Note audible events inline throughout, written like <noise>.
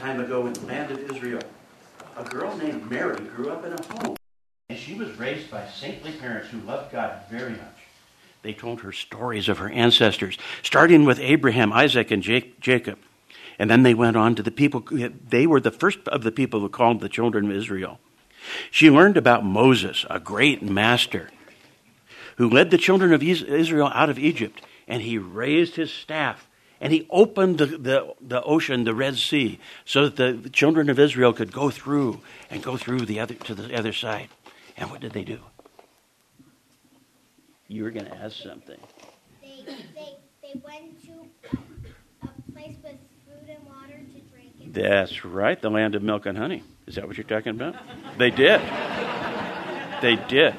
time ago in the land of Israel, a girl named Mary grew up in a home. And she was raised by saintly parents who loved God very much. They told her stories of her ancestors, starting with Abraham, Isaac, and Jacob. And then they went on to the people, they were the first of the people who called the children of Israel. She learned about Moses, a great master, who led the children of Israel out of Egypt, and he raised his staff and he opened the, the, the, ocean, the Red Sea, so that the, children of Israel could go through and go through the other, to the other side. And what did they do? You were going to ask something. They, they, they went to a place with food and water to drink. That's right, the land of milk and honey. Is that what you're talking about? they did. They did.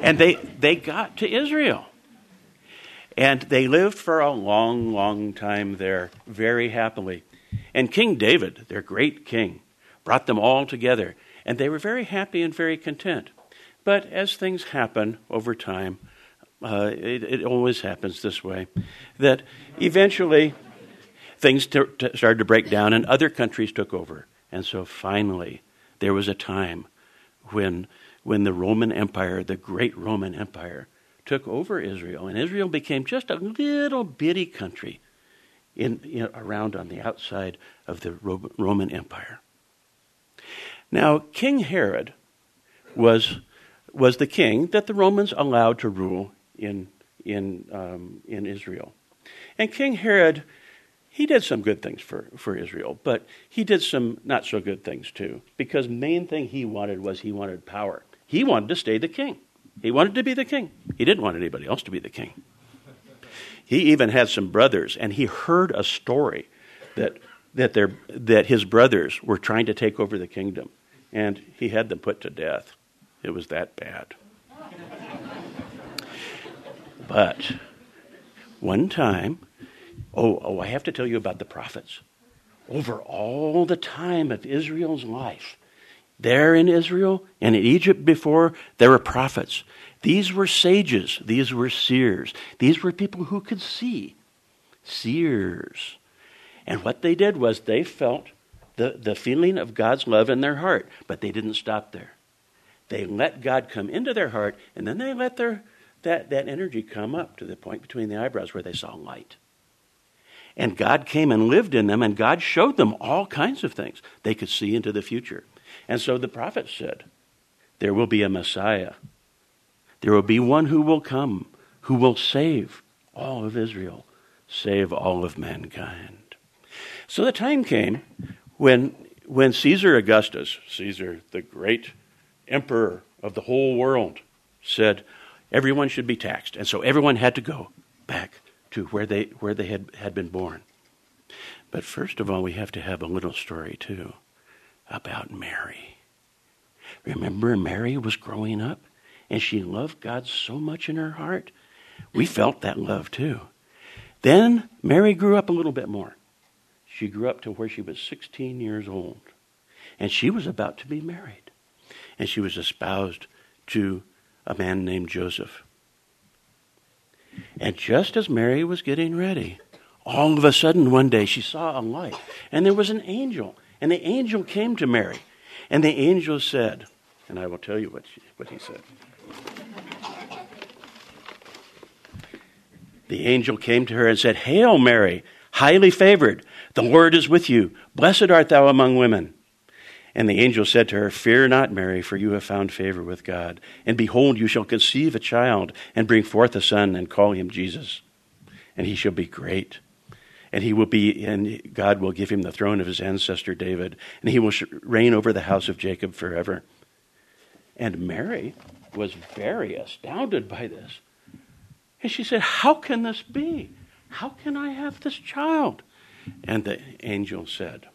And they, they got to Israel. And they lived for a long, long time there, very happily. And King David, their great king, brought them all together, and they were very happy and very content. But as things happen over time, uh, it, it, always happens this way, that eventually things t- t- started to break down and other countries took over. And so finally, there was a time when, when the Roman Empire, the great Roman Empire, took over Israel, and Israel became just a little bitty country in, in around on the outside of the Roman Empire. Now, King Herod was was the king that the Romans allowed to rule in in um, in Israel, and King Herod. He did some good things for, for Israel, but he did some not so good things too. Because main thing he wanted was he wanted power. He wanted to stay the king. He wanted to be the king. He didn't want anybody else to be the king. He even had some brothers, and he heard a story that, that, their, that his brothers were trying to take over the kingdom, and he had them put to death. It was that bad. but one time, oh, oh, I have to tell you about the prophets. Over all the time of Israel's life, there in Israel and in Egypt before, there were prophets. These were sages. These were seers. These were people who could see. Seers. And what they did was they felt the, the feeling of God's love in their heart, but they didn't stop there. They let God come into their heart, and then they let their, that, that energy come up to the point between the eyebrows where they saw light. And God came and lived in them, and God showed them all kinds of things. They could see into the future. And so the prophet said, There will be a Messiah. There will be one who will come, who will save all of Israel, save all of mankind. So the time came when, when Caesar Augustus, Caesar, the great emperor of the whole world, said everyone should be taxed. And so everyone had to go back to where they, where they had, had been born. But first of all, we have to have a little story, too about Mary. Remember, Mary was growing up and she loved God so much in her heart. We felt that love too. Then Mary grew up a little bit more. She grew up to where she was 16 years old. And she was about to be married. And she was espoused to a man named Joseph. And just as Mary was getting ready, all of a sudden one day she saw a light, and there was an angel and the angel came to Mary, and the angel said, and I will tell you what, she, what he said. The angel came to her and said, Hail, Mary, highly favored. The Lord is with you. Blessed art thou among women. And the angel said to her, Fear not, Mary, for you have found favor with God. And behold, you shall conceive a child and bring forth a son and call him Jesus. And he shall be great and he will be and God will give him the throne of his ancestor David and he will reign over the house of Jacob forever. And Mary was very astounded by this. And she said, "How can this be? How can I have this child?" And the angel said,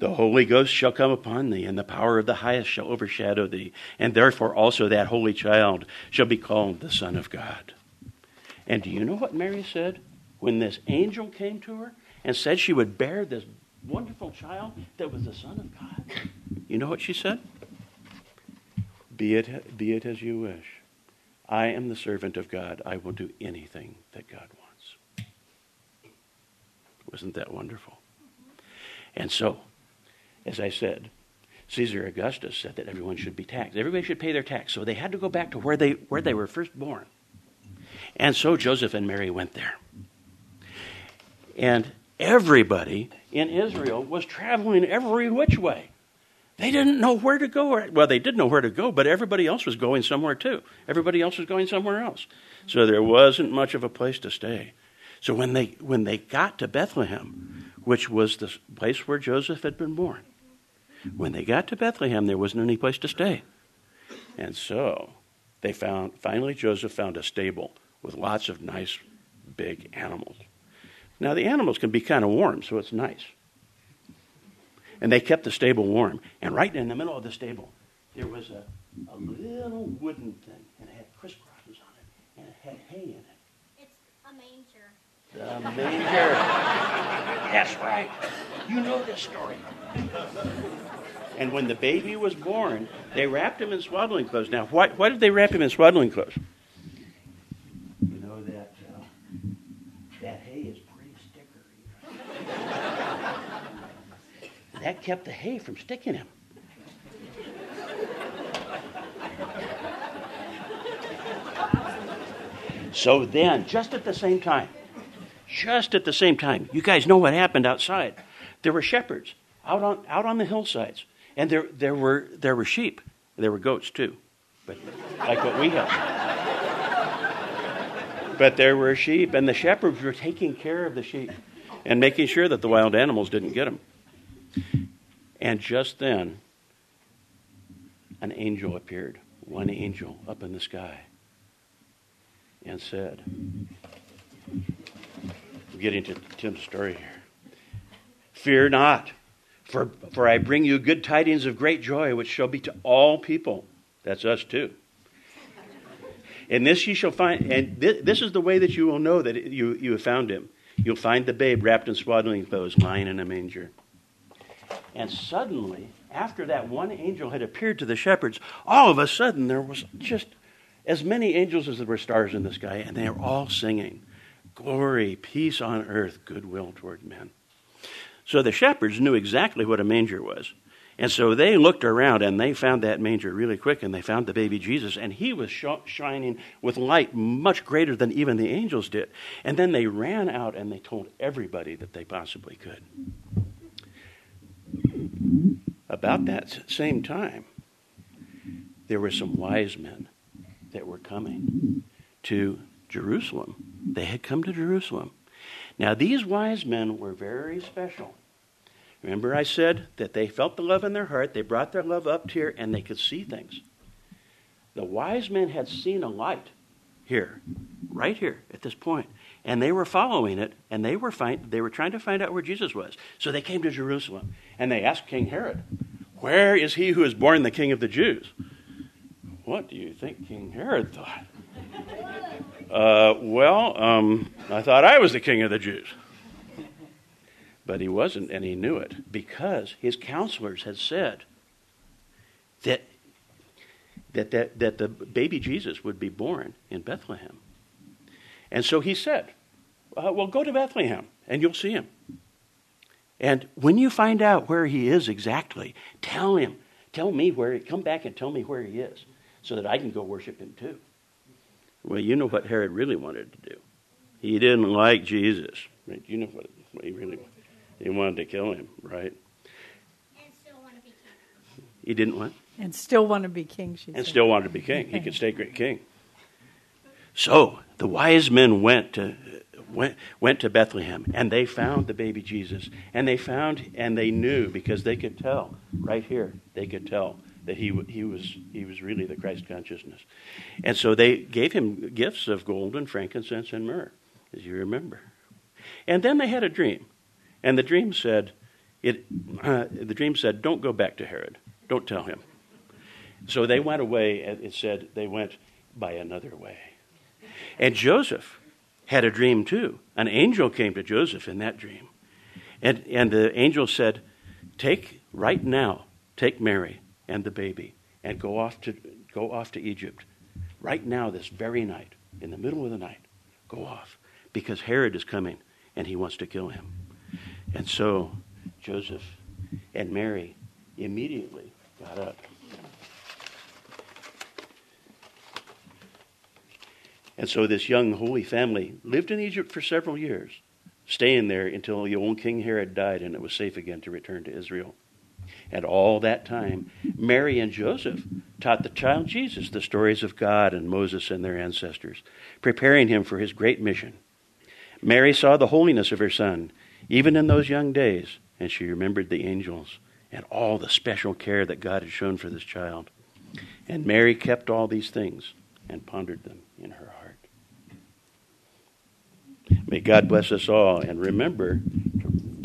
The Holy Ghost shall come upon thee, and the power of the highest shall overshadow thee, and therefore also that holy child shall be called the Son of God. And do you know what Mary said when this angel came to her and said she would bear this wonderful child that was the Son of God? You know what she said? Be it, be it as you wish. I am the servant of God. I will do anything that God wants. Wasn't that wonderful? And so, as I said, Caesar Augustus said that everyone should be taxed. Everybody should pay their tax. So they had to go back to where they, where they were first born. And so Joseph and Mary went there. And everybody in Israel was traveling every which way. They didn't know where to go. Well, they did know where to go, but everybody else was going somewhere too. Everybody else was going somewhere else. So there wasn't much of a place to stay. So when they, when they got to Bethlehem, which was the place where Joseph had been born, when they got to Bethlehem, there wasn't any place to stay. And so they found, finally, Joseph found a stable with lots of nice big animals. Now, the animals can be kind of warm, so it's nice. And they kept the stable warm. And right in the middle of the stable, there was a, a little wooden thing, and it had crisscrosses on it, and it had hay in it. It's a manger. The manger. That's right. You know this story. And when the baby was born, they wrapped him in swaddling clothes. Now, why, why did they wrap him in swaddling clothes? You know that uh, that hay is pretty stickery. That kept the hay from sticking him. So then, just at the same time, just at the same time, you guys know what happened outside. There were shepherds out on out on the hillsides, and there there were there were sheep. There were goats too, but like what we have. But there were sheep, and the shepherds were taking care of the sheep and making sure that the wild animals didn't get them. And just then, an angel appeared, one angel up in the sky, and said, We're getting to Tim's story here. Fear not, for, for I bring you good tidings of great joy, which shall be to all people. That's us too. And this you shall find, and th- this is the way that you will know that you, you have found him. You'll find the babe wrapped in swaddling clothes, lying in a manger. And suddenly, after that one angel had appeared to the shepherds, all of a sudden there was just as many angels as there were stars in the sky, and they were all singing, Glory, peace on earth, goodwill toward men. So the shepherds knew exactly what a manger was. And so they looked around and they found that manger really quick and they found the baby Jesus and he was sh- shining with light much greater than even the angels did. And then they ran out and they told everybody that they possibly could. About that same time, there were some wise men that were coming to Jerusalem. They had come to Jerusalem. Now, these wise men were very special. Remember, I said that they felt the love in their heart, they brought their love up here, and they could see things. The wise men had seen a light here, right here at this point, and they were following it, and they were find, they were trying to find out where Jesus was. So they came to Jerusalem, and they asked King Herod, "Where is he who is born the King of the Jews?" What do you think King Herod thought? <laughs> Uh, well, um, I thought I was the king of the Jews. But he wasn't, and he knew it because his counselors had said that, that, that, that the baby Jesus would be born in Bethlehem. And so he said, uh, Well, go to Bethlehem and you'll see him. And when you find out where he is exactly, tell him, tell me where, he, come back and tell me where he is so that I can go worship him too. Well, you know what Herod really wanted to do. He didn't like Jesus. Right? You know what, what he really wanted. He wanted to kill him, right? And still want to be king. He didn't want, And still want to be king, she and said. still wanted to be king. He could <laughs> stay great king. So the wise men went to went went to Bethlehem, and they found the baby Jesus, and they found and they knew because they could tell right here. They could tell that he he was he was really the Christ consciousness, and so they gave him gifts of gold and frankincense and myrrh, as you remember. And then they had a dream, and the dream said, it uh, <clears throat> the dream said, don't go back to Herod, don't tell him. So they went away, and it said they went by another way. And Joseph had a dream too. An angel came to Joseph in that dream. And, and the angel said, Take right now, take Mary and the baby and go off to go off to Egypt. Right now, this very night, in the middle of the night, go off. Because Herod is coming and he wants to kill him. And so Joseph and Mary immediately got up. And so this young holy family lived in Egypt for several years, staying there until the old King Herod died and it was safe again to return to Israel. And all that time, Mary and Joseph taught the child Jesus the stories of God and Moses and their ancestors, preparing him for his great mission. Mary saw the holiness of her son, even in those young days, and she remembered the angels and all the special care that God had shown for this child. And Mary kept all these things and pondered them in her heart. May God bless us all and remember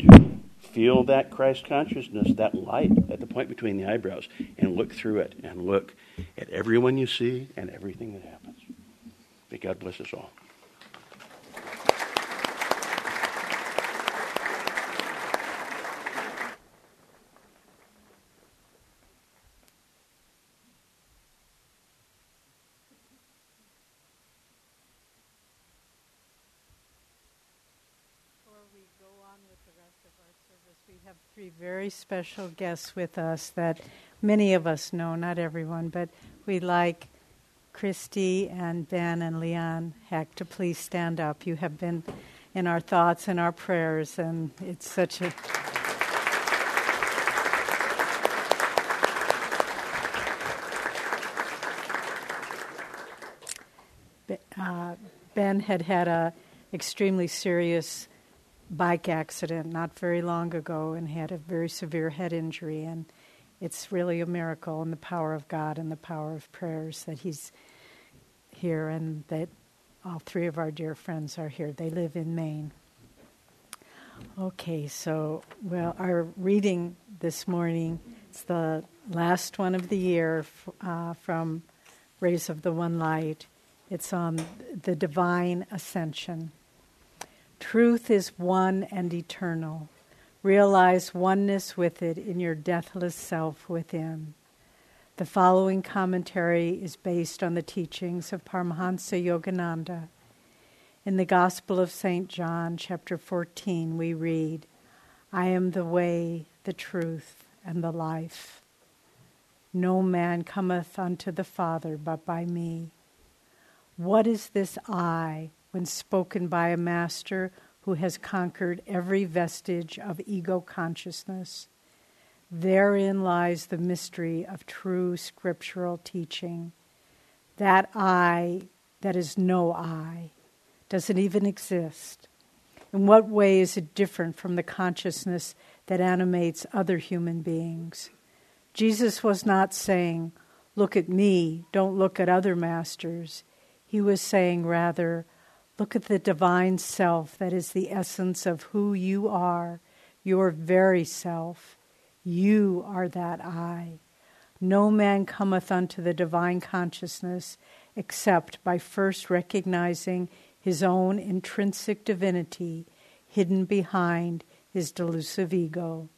to feel that Christ consciousness, that light at the point between the eyebrows, and look through it and look at everyone you see and everything that happens. May God bless us all. Have three very special guests with us that many of us know, not everyone, but we like Christy and Ben and Leon Heck to please stand up. You have been in our thoughts and our prayers, and it's such a uh, Ben had had a extremely serious bike accident not very long ago and had a very severe head injury. And it's really a miracle and the power of God and the power of prayers that he's here and that all three of our dear friends are here. They live in Maine. Okay, so, well, our reading this morning, it's the last one of the year uh, from Rays of the One Light. It's on the divine ascension. Truth is one and eternal. Realize oneness with it in your deathless self within. The following commentary is based on the teachings of Paramahansa Yogananda. In the Gospel of St. John, chapter 14, we read, I am the way, the truth, and the life. No man cometh unto the Father but by me. What is this I when spoken by a master who has conquered every vestige of ego consciousness. Therein lies the mystery of true scriptural teaching. That I, that is no I, doesn't even exist. In what way is it different from the consciousness that animates other human beings? Jesus was not saying, Look at me, don't look at other masters. He was saying, rather, Look at the divine self that is the essence of who you are, your very self. You are that I. No man cometh unto the divine consciousness except by first recognizing his own intrinsic divinity hidden behind his delusive ego.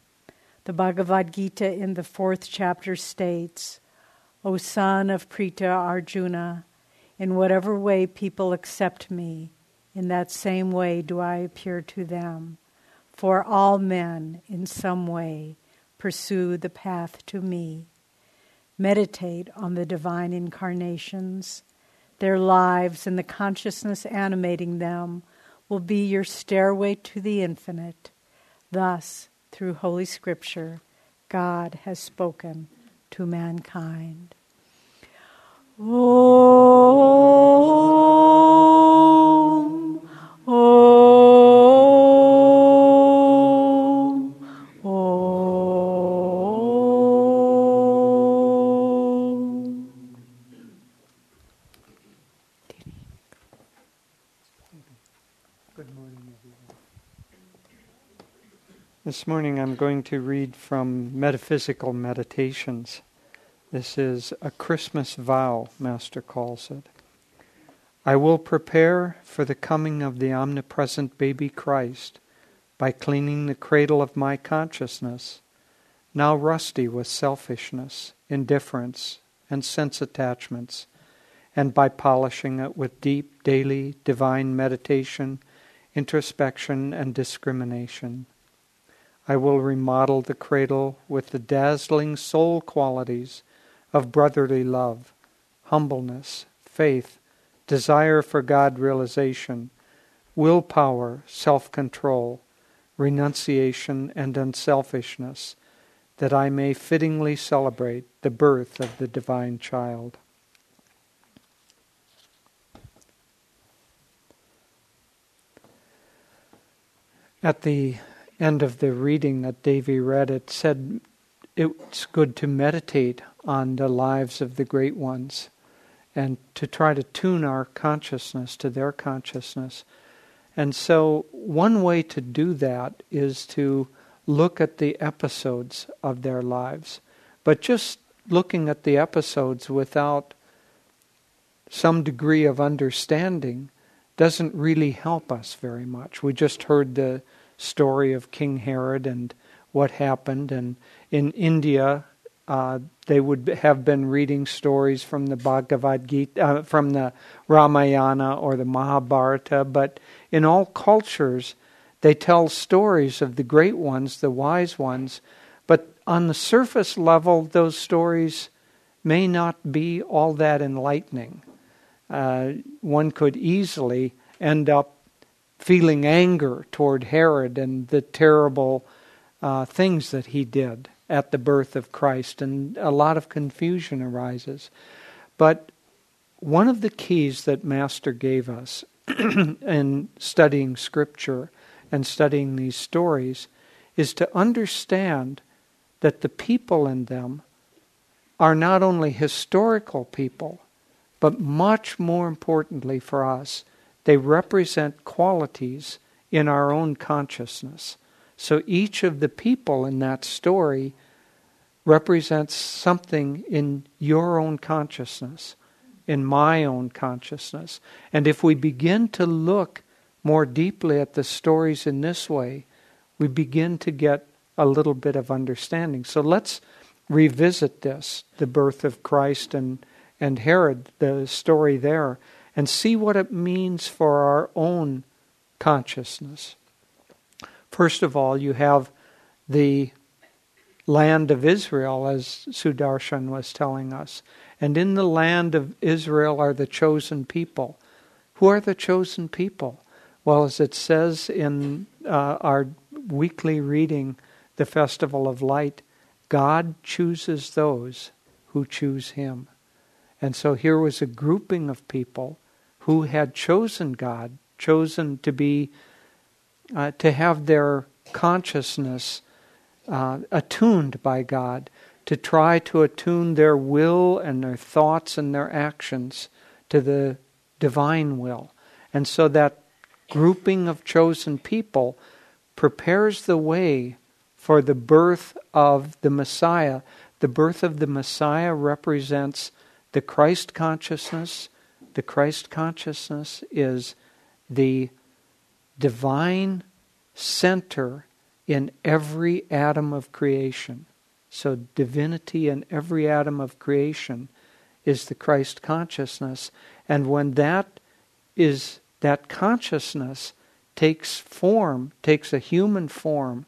The Bhagavad Gita in the fourth chapter states, O son of Pritha Arjuna, in whatever way people accept me, in that same way do I appear to them. For all men, in some way, pursue the path to me. Meditate on the divine incarnations. Their lives and the consciousness animating them will be your stairway to the infinite. Thus, through Holy Scripture, God has spoken to mankind. Om, Om, Om. Good morning, everyone. This morning I'm going to read from Metaphysical Meditations. This is a Christmas vow, Master calls it. I will prepare for the coming of the omnipresent baby Christ by cleaning the cradle of my consciousness, now rusty with selfishness, indifference, and sense attachments, and by polishing it with deep daily divine meditation, introspection, and discrimination. I will remodel the cradle with the dazzling soul qualities of brotherly love, humbleness, faith, desire for God realization, willpower, self control, renunciation, and unselfishness, that I may fittingly celebrate the birth of the divine child. At the end of the reading that Davy read, it said it's good to meditate on the lives of the great ones and to try to tune our consciousness to their consciousness. And so, one way to do that is to look at the episodes of their lives. But just looking at the episodes without some degree of understanding doesn't really help us very much. We just heard the story of King Herod and what happened, and in India, uh, they would have been reading stories from the Bhagavad Gita, uh, from the Ramayana or the Mahabharata, but in all cultures, they tell stories of the great ones, the wise ones, but on the surface level, those stories may not be all that enlightening. Uh, one could easily end up feeling anger toward Herod and the terrible uh, things that he did at the birth of Christ, and a lot of confusion arises. But one of the keys that Master gave us <clears throat> in studying Scripture and studying these stories is to understand that the people in them are not only historical people, but much more importantly for us, they represent qualities in our own consciousness. So each of the people in that story represents something in your own consciousness, in my own consciousness. And if we begin to look more deeply at the stories in this way, we begin to get a little bit of understanding. So let's revisit this the birth of Christ and and Herod, the story there, and see what it means for our own consciousness. First of all, you have the land of Israel, as Sudarshan was telling us. And in the land of Israel are the chosen people. Who are the chosen people? Well, as it says in uh, our weekly reading, the Festival of Light, God chooses those who choose Him. And so here was a grouping of people who had chosen God, chosen to be, uh, to have their consciousness uh, attuned by God, to try to attune their will and their thoughts and their actions to the divine will. And so that grouping of chosen people prepares the way for the birth of the Messiah. The birth of the Messiah represents the Christ consciousness, the Christ consciousness is the divine center in every atom of creation. So, divinity in every atom of creation is the Christ consciousness. And when that is, that consciousness takes form, takes a human form,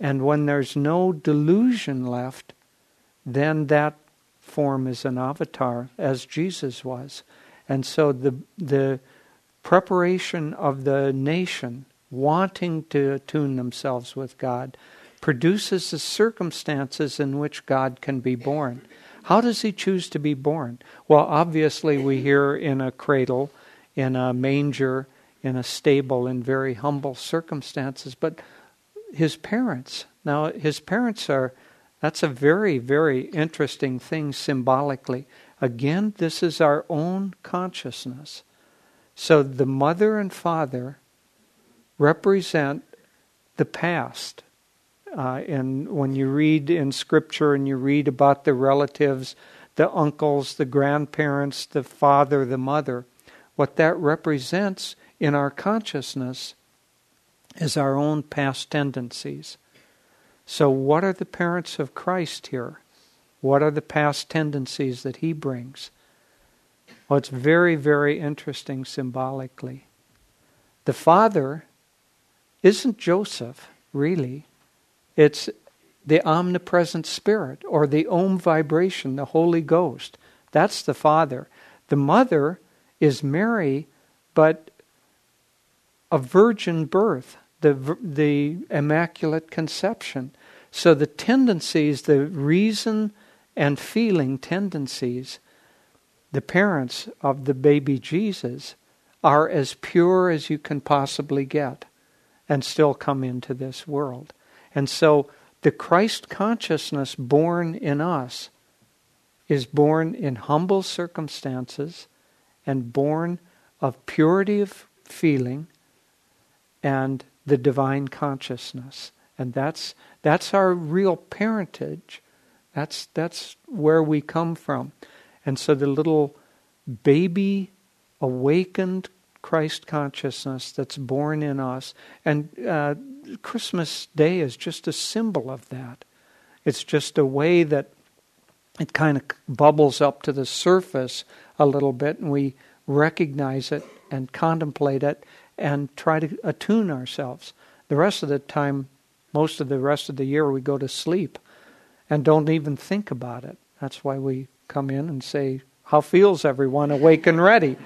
and when there's no delusion left, then that form is an avatar, as Jesus was. And so the, the preparation of the nation wanting to attune themselves with God produces the circumstances in which God can be born. How does he choose to be born? Well, obviously, we hear in a cradle, in a manger, in a stable, in very humble circumstances, but his parents. Now, his parents are that's a very, very interesting thing symbolically. Again, this is our own consciousness. So the mother and father represent the past. Uh, and when you read in Scripture and you read about the relatives, the uncles, the grandparents, the father, the mother, what that represents in our consciousness is our own past tendencies. So, what are the parents of Christ here? What are the past tendencies that he brings? Well, it's very, very interesting symbolically. The father isn't Joseph, really. It's the omnipresent Spirit or the Om vibration, the Holy Ghost. That's the Father. The Mother is Mary, but a virgin birth, the, the Immaculate Conception. So the tendencies, the reason and feeling tendencies, the parents of the baby Jesus are as pure as you can possibly get and still come into this world. And so the Christ consciousness born in us is born in humble circumstances and born of purity of feeling and the divine consciousness. And that's that's our real parentage. That's that's where we come from. And so the little baby awakened Christ consciousness that's born in us. And uh, Christmas Day is just a symbol of that. It's just a way that it kind of bubbles up to the surface a little bit, and we recognize it and contemplate it and try to attune ourselves. The rest of the time, most of the rest of the year, we go to sleep and don't even think about it. That's why we come in and say, How feels everyone awake and ready?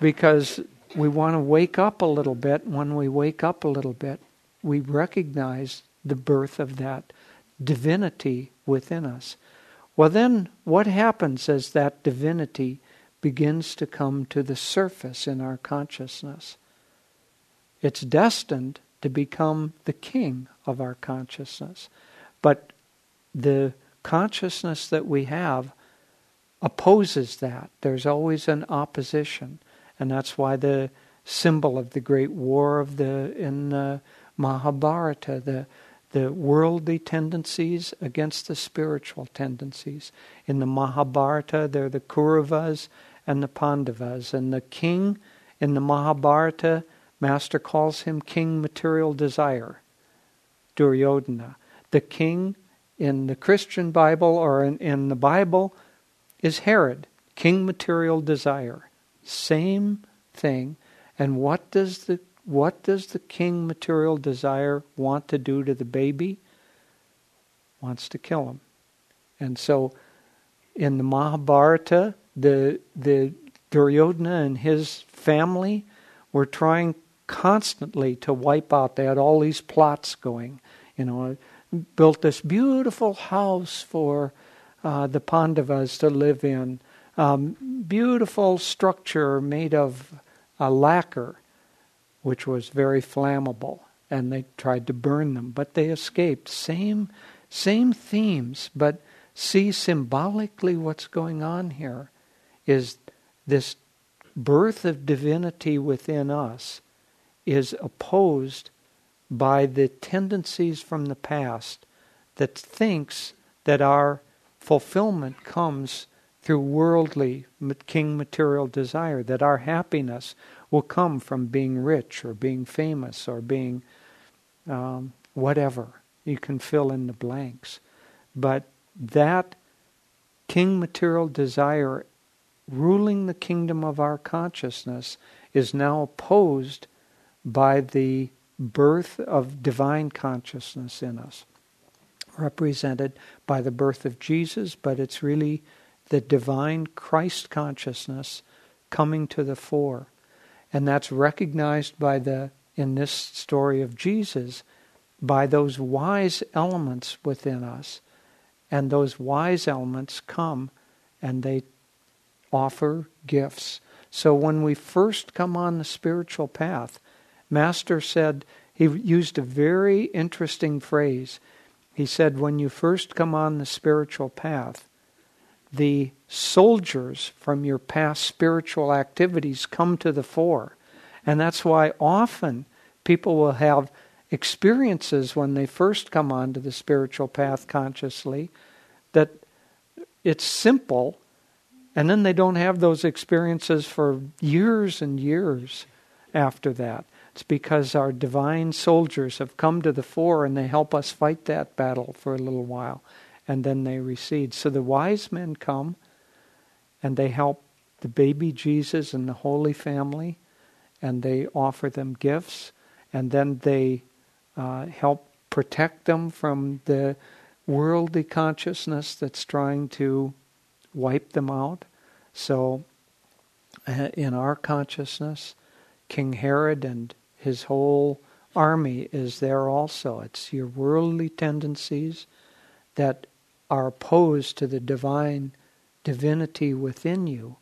because we want to wake up a little bit. When we wake up a little bit, we recognize the birth of that divinity within us. Well, then what happens as that divinity begins to come to the surface in our consciousness? It's destined to become the king of our consciousness. But the consciousness that we have opposes that. There's always an opposition. And that's why the symbol of the great war of the in the Mahabharata, the the worldly tendencies against the spiritual tendencies. In the Mahabharata, they're the Kauravas and the Pandavas. And the king in the Mahabharata, Master calls him King Material Desire, Duryodhana. The king in the Christian Bible or in, in the Bible is Herod, King Material Desire. Same thing. And what does the what does the king material desire want to do to the baby? Wants to kill him. And so in the Mahabharata, the the Duryodhana and his family were trying constantly to wipe out. They had all these plots going. You know, built this beautiful house for uh, the Pandavas to live in. Um, beautiful structure made of a lacquer which was very flammable, and they tried to burn them, but they escaped. Same, same themes, but see symbolically what's going on here is this birth of divinity within us is opposed by the tendencies from the past that thinks that our fulfillment comes through worldly king material desire, that our happiness will come from being rich or being famous or being um, whatever. You can fill in the blanks. But that king material desire ruling the kingdom of our consciousness is now opposed by the birth of divine consciousness in us, represented by the birth of Jesus, but it's really the divine Christ consciousness coming to the fore. And that's recognized by the in this story of Jesus by those wise elements within us. And those wise elements come and they offer gifts. So when we first come on the spiritual path, Master said, he used a very interesting phrase. He said, when you first come on the spiritual path, the soldiers from your past spiritual activities come to the fore. And that's why often people will have experiences when they first come onto the spiritual path consciously that it's simple, and then they don't have those experiences for years and years after that. It's because our divine soldiers have come to the fore and they help us fight that battle for a little while and then they recede. So the wise men come and they help the baby Jesus and the Holy Family and they offer them gifts and then they uh, help protect them from the worldly consciousness that's trying to wipe them out. So, uh, in our consciousness, King Herod and his whole army is there also. It's your worldly tendencies that are opposed to the divine divinity within you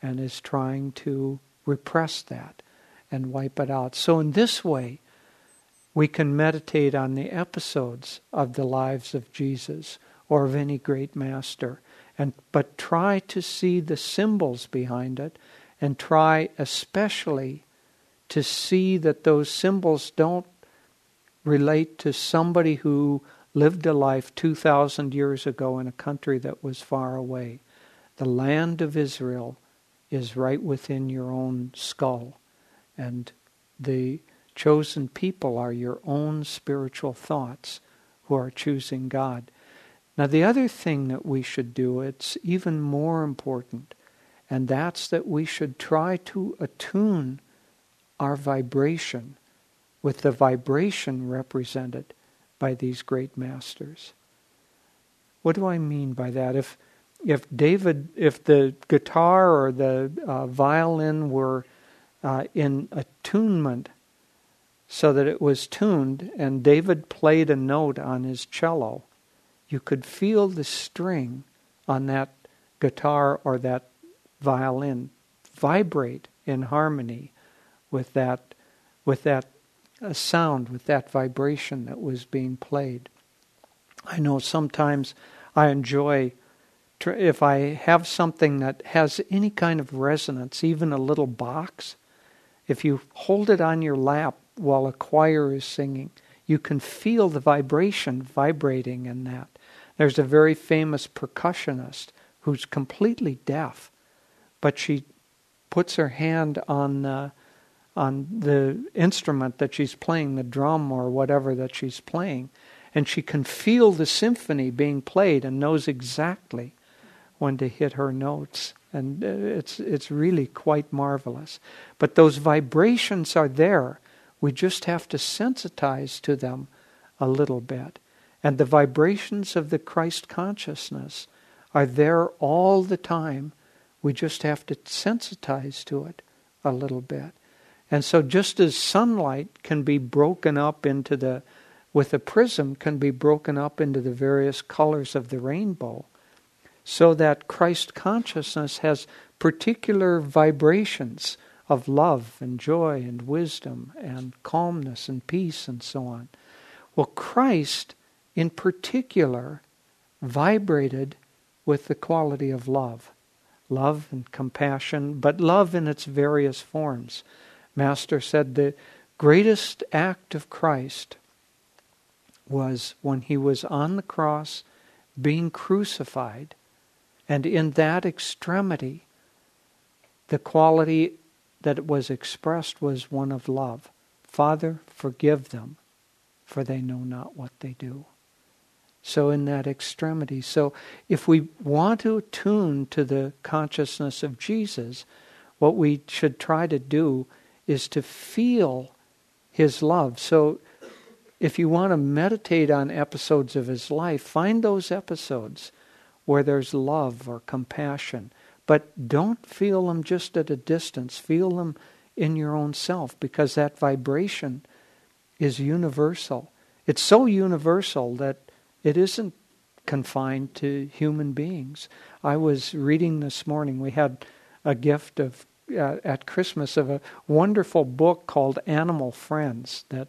and is trying to repress that and wipe it out. So, in this way, we can meditate on the episodes of the lives of Jesus or of any great master and but try to see the symbols behind it and try especially to see that those symbols don't relate to somebody who lived a life 2,000 years ago in a country that was far away. The land of Israel is right within your own skull, and the chosen people are your own spiritual thoughts who are choosing God. Now, the other thing that we should do, it's even more important, and that's that we should try to attune our vibration with the vibration represented by these great masters. What do I mean by that? If if David, if the guitar or the uh, violin were uh, in attunement, so that it was tuned, and David played a note on his cello, you could feel the string on that guitar or that violin vibrate in harmony with that with that uh, sound with that vibration that was being played. I know sometimes i enjoy if i have something that has any kind of resonance even a little box if you hold it on your lap while a choir is singing you can feel the vibration vibrating in that. There's a very famous percussionist who's completely deaf but she puts her hand on the on the instrument that she's playing, the drum or whatever that she's playing, and she can feel the symphony being played and knows exactly when to hit her notes. And uh, it's it's really quite marvelous. But those vibrations are there. We just have to sensitize to them a little bit. And the vibrations of the Christ consciousness are there all the time we just have to sensitize to it a little bit. And so just as sunlight can be broken up into the with a prism can be broken up into the various colors of the rainbow, so that Christ consciousness has particular vibrations of love and joy and wisdom and calmness and peace and so on. Well, Christ in particular vibrated with the quality of love love and compassion, but love in its various forms. Master said the greatest act of Christ was when he was on the cross being crucified, and in that extremity, the quality that was expressed was one of love. Father, forgive them, for they know not what they do. So, in that extremity. So, if we want to attune to the consciousness of Jesus, what we should try to do is to feel his love. So, if you want to meditate on episodes of his life, find those episodes where there's love or compassion. But don't feel them just at a distance. Feel them in your own self because that vibration is universal. It's so universal that it isn't confined to human beings. I was reading this morning, we had a gift of uh, at Christmas of a wonderful book called Animal Friends that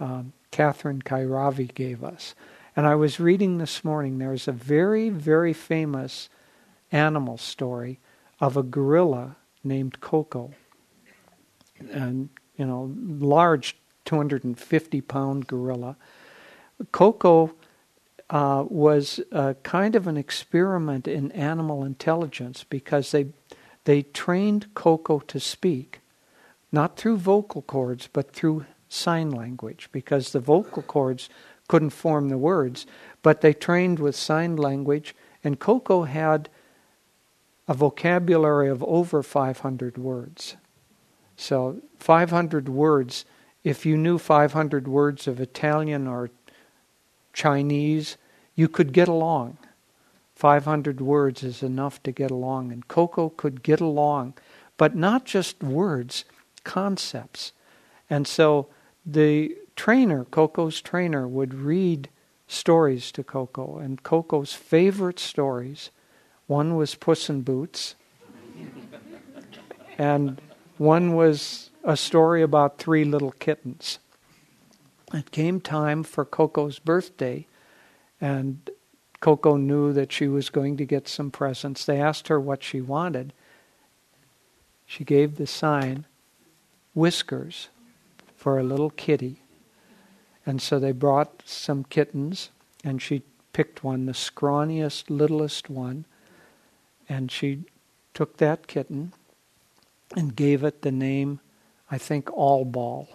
um, Catherine Kairavi gave us. And I was reading this morning, there's a very, very famous animal story of a gorilla named Coco. And, you know, large 250 pound gorilla. Coco uh, was a kind of an experiment in animal intelligence because they they trained Coco to speak, not through vocal cords but through sign language because the vocal cords couldn't form the words, but they trained with sign language, and Coco had a vocabulary of over 500 words. So, 500 words, if you knew 500 words of Italian or Chinese, you could get along. 500 words is enough to get along. And Koko could get along, but not just words, concepts. And so the trainer, Koko's trainer, would read stories to Koko. And Koko's favorite stories one was Puss in Boots, <laughs> and one was a story about three little kittens. It came time for Koko's birthday, and Koko knew that she was going to get some presents. They asked her what she wanted. She gave the sign, whiskers, for a little kitty. And so they brought some kittens, and she picked one, the scrawniest, littlest one, and she took that kitten and gave it the name, I think, All Ball.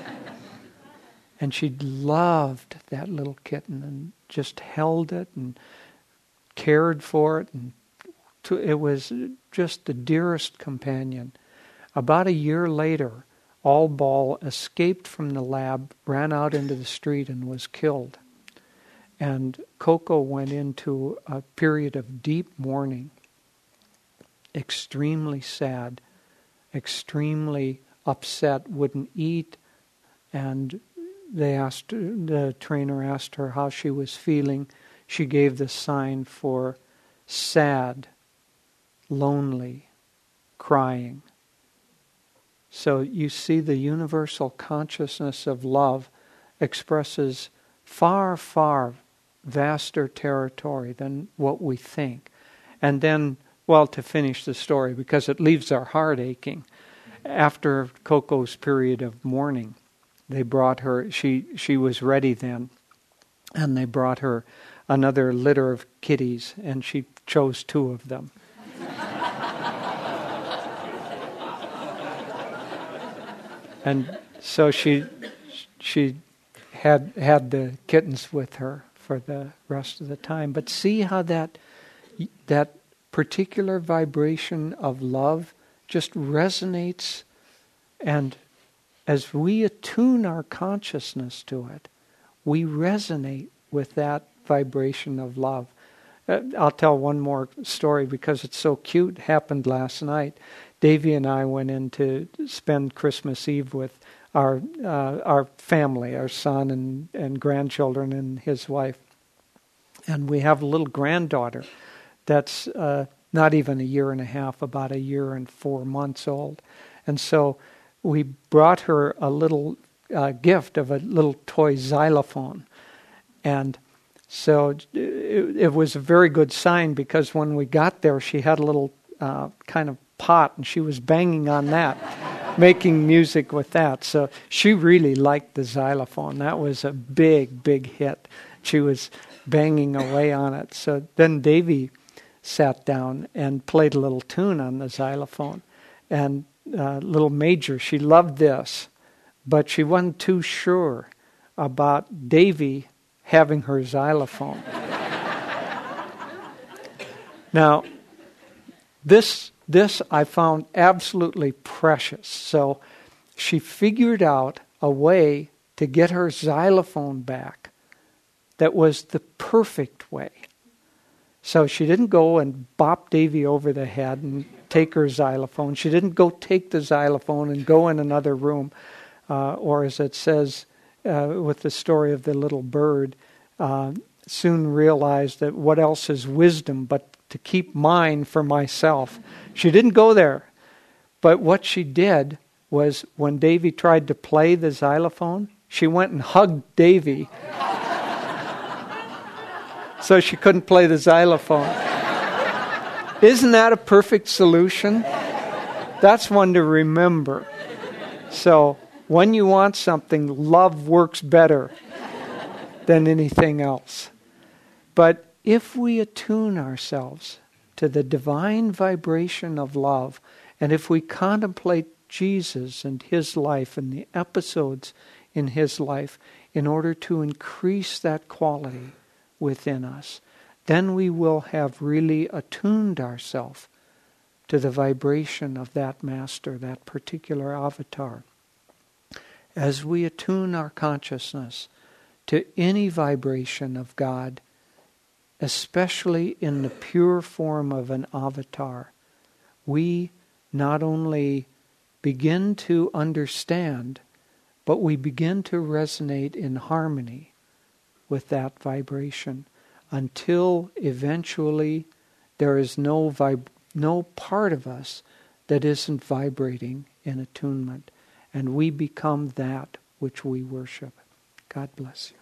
<laughs> and she loved that little kitten and just held it and cared for it and to, it was just the dearest companion. About a year later, All Ball escaped from the lab, ran out into the street, and was killed. And Koko went into a period of deep mourning, extremely sad, extremely upset, wouldn't eat, and they asked the trainer asked her how she was feeling. She gave the sign for sad, lonely, crying. So you see the universal consciousness of love expresses far, far vaster territory than what we think. And then, well, to finish the story, because it leaves our heart aching, after Koko's period of mourning, they brought her, she, she was ready then, and they brought her another litter of kitties, and she chose two of them. <laughs> and so she she had had the kittens with her for the rest of the time. But see how that that particular vibration of love just resonates and as we attune our consciousness to it, we resonate with that vibration of love. Uh, I'll tell one more story because it's so cute. Happened last night. Davy and I went in to spend Christmas Eve with our uh, our family, our son and, and grandchildren and his wife. And we have a little granddaughter that's uh, not even a year and a half, about a year and four months old. And so we brought her a little uh, gift of a little toy xylophone. And so it, it, was a very good sign because when we got there, she had a little uh, kind of pot and she was banging on that, <laughs> making music with that. So she really liked the xylophone. That was a big, big hit. She was banging away on it. So then Davy sat down and played a little tune on the xylophone. And uh, little Major, she loved this, but she wasn't too sure about Davy having her xylophone. <laughs> now, this this I found absolutely precious. So she figured out a way to get her xylophone back that was the perfect way. So she didn't go and bop Davy over the head and take her xylophone. She didn't go take the xylophone and go in another room, uh, or as it says uh, with the story of the little bird, uh, soon realized that what else is wisdom but to keep mine for myself. She didn't go there. But what she did was when Davy tried to play the xylophone, she went and hugged Davy. So she couldn't play the xylophone. Isn't that a perfect solution? That's one to remember. So, when you want something, love works better than anything else. But if we attune ourselves to the divine vibration of love, and if we contemplate Jesus and his life and the episodes in his life in order to increase that quality within us, then we will have really attuned ourselves to the vibration of that master, that particular avatar. As we attune our consciousness to any vibration of God, especially in the pure form of an avatar, we not only begin to understand, but we begin to resonate in harmony with that vibration until eventually there is no vib- no part of us that isn't vibrating in attunement and we become that which we worship. God bless you.